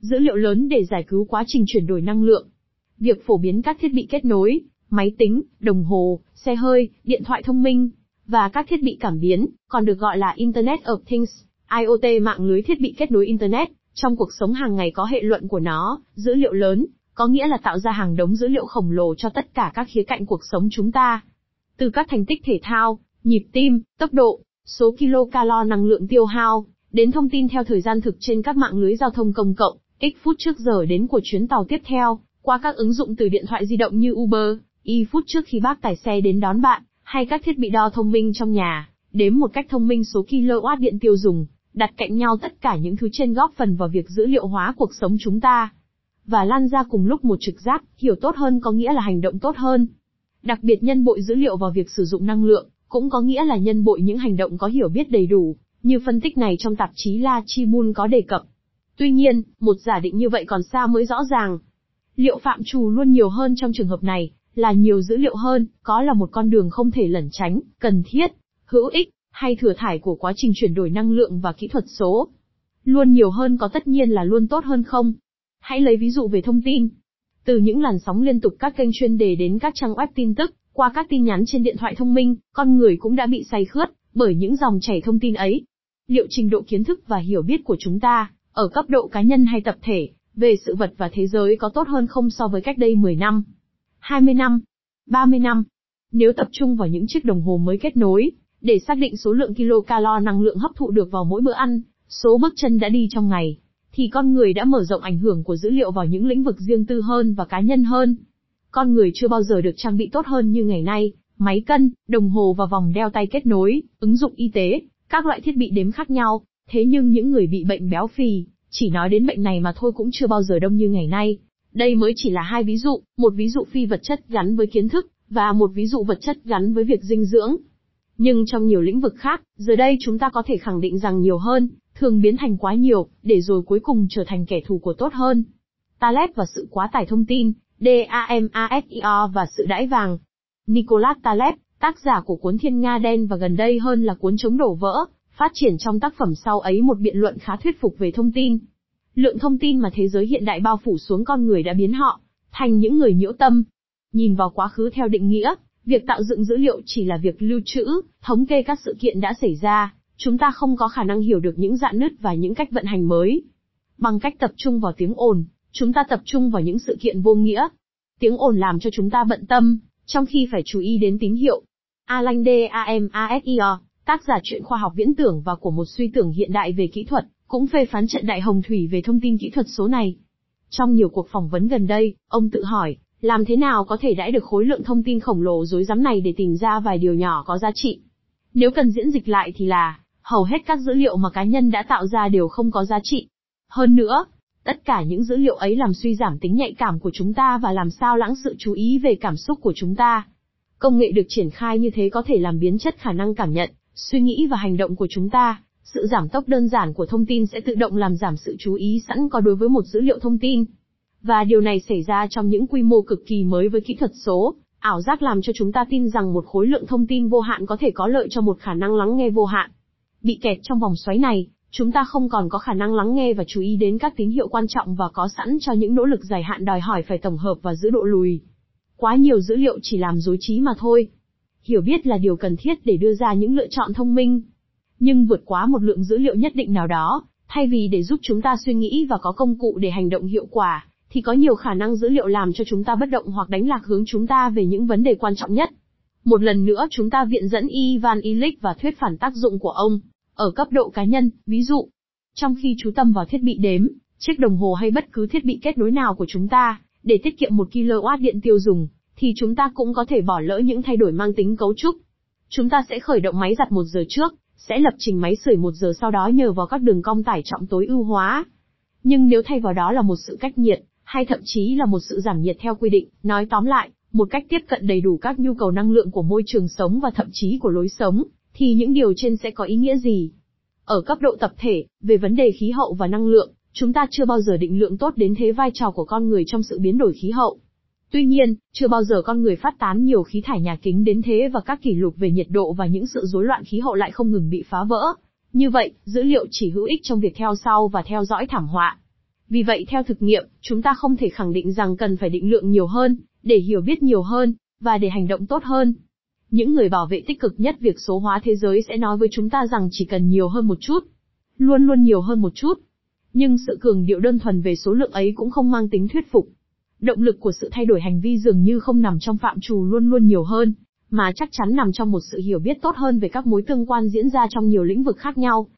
dữ liệu lớn để giải cứu quá trình chuyển đổi năng lượng. Việc phổ biến các thiết bị kết nối, máy tính, đồng hồ, xe hơi, điện thoại thông minh, và các thiết bị cảm biến, còn được gọi là Internet of Things, IoT mạng lưới thiết bị kết nối Internet, trong cuộc sống hàng ngày có hệ luận của nó, dữ liệu lớn, có nghĩa là tạo ra hàng đống dữ liệu khổng lồ cho tất cả các khía cạnh cuộc sống chúng ta. Từ các thành tích thể thao, nhịp tim, tốc độ, số kilocalo năng lượng tiêu hao, đến thông tin theo thời gian thực trên các mạng lưới giao thông công cộng, x phút trước giờ đến của chuyến tàu tiếp theo, qua các ứng dụng từ điện thoại di động như Uber, y phút trước khi bác tài xe đến đón bạn, hay các thiết bị đo thông minh trong nhà, đếm một cách thông minh số kilowatt điện tiêu dùng, đặt cạnh nhau tất cả những thứ trên góp phần vào việc dữ liệu hóa cuộc sống chúng ta. Và lan ra cùng lúc một trực giác, hiểu tốt hơn có nghĩa là hành động tốt hơn. Đặc biệt nhân bội dữ liệu vào việc sử dụng năng lượng, cũng có nghĩa là nhân bội những hành động có hiểu biết đầy đủ, như phân tích này trong tạp chí La Tribune có đề cập. Tuy nhiên, một giả định như vậy còn xa mới rõ ràng. Liệu phạm trù luôn nhiều hơn trong trường hợp này, là nhiều dữ liệu hơn, có là một con đường không thể lẩn tránh, cần thiết, hữu ích, hay thừa thải của quá trình chuyển đổi năng lượng và kỹ thuật số. Luôn nhiều hơn có tất nhiên là luôn tốt hơn không? Hãy lấy ví dụ về thông tin. Từ những làn sóng liên tục các kênh chuyên đề đến các trang web tin tức, qua các tin nhắn trên điện thoại thông minh, con người cũng đã bị say khướt bởi những dòng chảy thông tin ấy. Liệu trình độ kiến thức và hiểu biết của chúng ta, ở cấp độ cá nhân hay tập thể, về sự vật và thế giới có tốt hơn không so với cách đây 10 năm, 20 năm, 30 năm? Nếu tập trung vào những chiếc đồng hồ mới kết nối, để xác định số lượng kilocalo năng lượng hấp thụ được vào mỗi bữa ăn, số bước chân đã đi trong ngày, thì con người đã mở rộng ảnh hưởng của dữ liệu vào những lĩnh vực riêng tư hơn và cá nhân hơn. Con người chưa bao giờ được trang bị tốt hơn như ngày nay, máy cân, đồng hồ và vòng đeo tay kết nối, ứng dụng y tế, các loại thiết bị đếm khác nhau. Thế nhưng những người bị bệnh béo phì, chỉ nói đến bệnh này mà thôi cũng chưa bao giờ đông như ngày nay. Đây mới chỉ là hai ví dụ, một ví dụ phi vật chất gắn với kiến thức, và một ví dụ vật chất gắn với việc dinh dưỡng. Nhưng trong nhiều lĩnh vực khác, giờ đây chúng ta có thể khẳng định rằng nhiều hơn, thường biến thành quá nhiều, để rồi cuối cùng trở thành kẻ thù của tốt hơn. Taleb và sự quá tải thông tin, DAMASIO và sự đãi vàng. Nicolas Taleb, tác giả của cuốn Thiên Nga Đen và gần đây hơn là cuốn Chống đổ vỡ, phát triển trong tác phẩm sau ấy một biện luận khá thuyết phục về thông tin. Lượng thông tin mà thế giới hiện đại bao phủ xuống con người đã biến họ thành những người nhiễu tâm. Nhìn vào quá khứ theo định nghĩa, việc tạo dựng dữ liệu chỉ là việc lưu trữ, thống kê các sự kiện đã xảy ra, chúng ta không có khả năng hiểu được những dạn nứt và những cách vận hành mới. Bằng cách tập trung vào tiếng ồn, chúng ta tập trung vào những sự kiện vô nghĩa. Tiếng ồn làm cho chúng ta bận tâm, trong khi phải chú ý đến tín hiệu. Alan D. A. M. A. S. I. O tác giả truyện khoa học viễn tưởng và của một suy tưởng hiện đại về kỹ thuật, cũng phê phán trận đại hồng thủy về thông tin kỹ thuật số này. Trong nhiều cuộc phỏng vấn gần đây, ông tự hỏi, làm thế nào có thể đãi được khối lượng thông tin khổng lồ dối rắm này để tìm ra vài điều nhỏ có giá trị? Nếu cần diễn dịch lại thì là, hầu hết các dữ liệu mà cá nhân đã tạo ra đều không có giá trị. Hơn nữa, tất cả những dữ liệu ấy làm suy giảm tính nhạy cảm của chúng ta và làm sao lãng sự chú ý về cảm xúc của chúng ta. Công nghệ được triển khai như thế có thể làm biến chất khả năng cảm nhận, suy nghĩ và hành động của chúng ta. Sự giảm tốc đơn giản của thông tin sẽ tự động làm giảm sự chú ý sẵn có đối với một dữ liệu thông tin. Và điều này xảy ra trong những quy mô cực kỳ mới với kỹ thuật số, ảo giác làm cho chúng ta tin rằng một khối lượng thông tin vô hạn có thể có lợi cho một khả năng lắng nghe vô hạn. Bị kẹt trong vòng xoáy này, chúng ta không còn có khả năng lắng nghe và chú ý đến các tín hiệu quan trọng và có sẵn cho những nỗ lực dài hạn đòi hỏi phải tổng hợp và giữ độ lùi. Quá nhiều dữ liệu chỉ làm dối trí mà thôi. Hiểu biết là điều cần thiết để đưa ra những lựa chọn thông minh. Nhưng vượt quá một lượng dữ liệu nhất định nào đó, thay vì để giúp chúng ta suy nghĩ và có công cụ để hành động hiệu quả, thì có nhiều khả năng dữ liệu làm cho chúng ta bất động hoặc đánh lạc hướng chúng ta về những vấn đề quan trọng nhất. Một lần nữa chúng ta viện dẫn Ivan Illich và thuyết phản tác dụng của ông, ở cấp độ cá nhân, ví dụ, trong khi chú tâm vào thiết bị đếm, chiếc đồng hồ hay bất cứ thiết bị kết nối nào của chúng ta, để tiết kiệm 1 kW điện tiêu dùng, thì chúng ta cũng có thể bỏ lỡ những thay đổi mang tính cấu trúc. Chúng ta sẽ khởi động máy giặt một giờ trước, sẽ lập trình máy sưởi một giờ sau đó nhờ vào các đường cong tải trọng tối ưu hóa. Nhưng nếu thay vào đó là một sự cách nhiệt, hay thậm chí là một sự giảm nhiệt theo quy định, nói tóm lại, một cách tiếp cận đầy đủ các nhu cầu năng lượng của môi trường sống và thậm chí của lối sống, thì những điều trên sẽ có ý nghĩa gì? Ở cấp độ tập thể, về vấn đề khí hậu và năng lượng, chúng ta chưa bao giờ định lượng tốt đến thế vai trò của con người trong sự biến đổi khí hậu. Tuy nhiên, chưa bao giờ con người phát tán nhiều khí thải nhà kính đến thế và các kỷ lục về nhiệt độ và những sự rối loạn khí hậu lại không ngừng bị phá vỡ. Như vậy, dữ liệu chỉ hữu ích trong việc theo sau và theo dõi thảm họa. Vì vậy theo thực nghiệm, chúng ta không thể khẳng định rằng cần phải định lượng nhiều hơn, để hiểu biết nhiều hơn, và để hành động tốt hơn. Những người bảo vệ tích cực nhất việc số hóa thế giới sẽ nói với chúng ta rằng chỉ cần nhiều hơn một chút. Luôn luôn nhiều hơn một chút. Nhưng sự cường điệu đơn thuần về số lượng ấy cũng không mang tính thuyết phục. Động lực của sự thay đổi hành vi dường như không nằm trong phạm trù luôn luôn nhiều hơn, mà chắc chắn nằm trong một sự hiểu biết tốt hơn về các mối tương quan diễn ra trong nhiều lĩnh vực khác nhau,